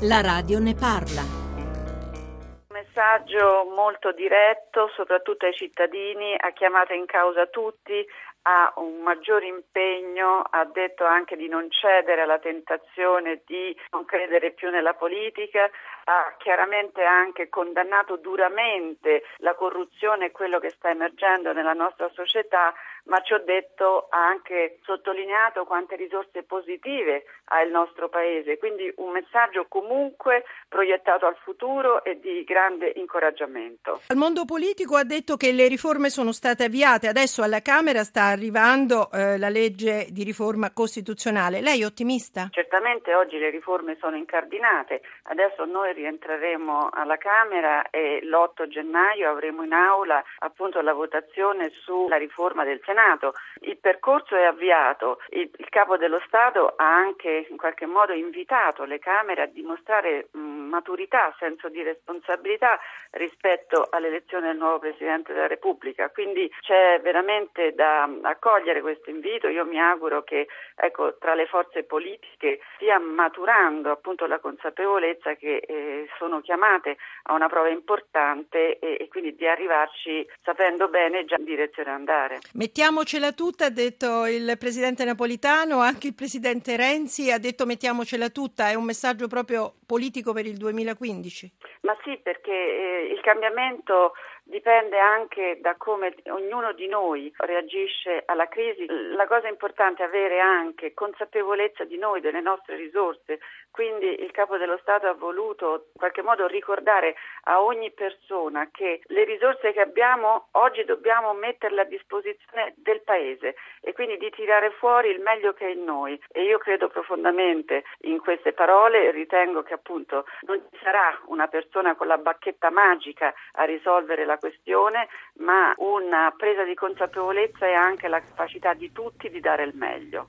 La radio ne parla. Messaggio molto diretto, soprattutto ai cittadini, ha chiamato in causa tutti, ha un maggiore impegno, ha detto anche di non cedere alla tentazione di non credere più nella politica, ha chiaramente anche condannato duramente la corruzione e quello che sta emergendo nella nostra società, ma ci ho detto ha anche sottolineato quante risorse positive ha il nostro Paese, quindi un messaggio comunque proiettato al futuro e di grande incoraggiamento. Al mondo politico ha detto che le riforme sono state avviate, adesso alla Camera sta arrivando eh, la legge di riforma costituzionale. Lei è ottimista? Certamente oggi le riforme sono incardinate, adesso noi rientreremo alla Camera e l'8 gennaio avremo in aula appunto la votazione sulla riforma del Senato. Il percorso è avviato, il, il Capo dello Stato ha anche in qualche modo invitato le Camere a dimostrare mh, maturità, senso di responsabilità rispetto all'elezione del nuovo Presidente della Repubblica. Quindi c'è veramente da accogliere questo invito. Io mi auguro che ecco, tra le forze politiche stia maturando appunto la consapevolezza che eh, sono chiamate a una prova importante e, e, quindi di arrivarci sapendo bene già in direzione andare. Mettiamocela tutta, ha detto il Presidente Napolitano, anche il Presidente Renzi ha detto mettiamocela tutta, è un messaggio proprio politico per il 2015? Ma sì, perché eh, il cambiamento dipende anche da come ognuno di noi reagisce alla crisi. La cosa importante è avere anche consapevolezza di noi, delle nostre risorse. Quindi il Capo dello Stato ha voluto in qualche modo ricordare a ogni persona che le risorse che abbiamo oggi dobbiamo metterle a disposizione del Paese e quindi di tirare fuori il meglio che è in noi. E io credo profondamente in queste parole e ritengo che appunto non ci sarà una persona con la bacchetta magica a risolvere la la questione, ma una presa di consapevolezza e anche la capacità di tutti di dare il meglio.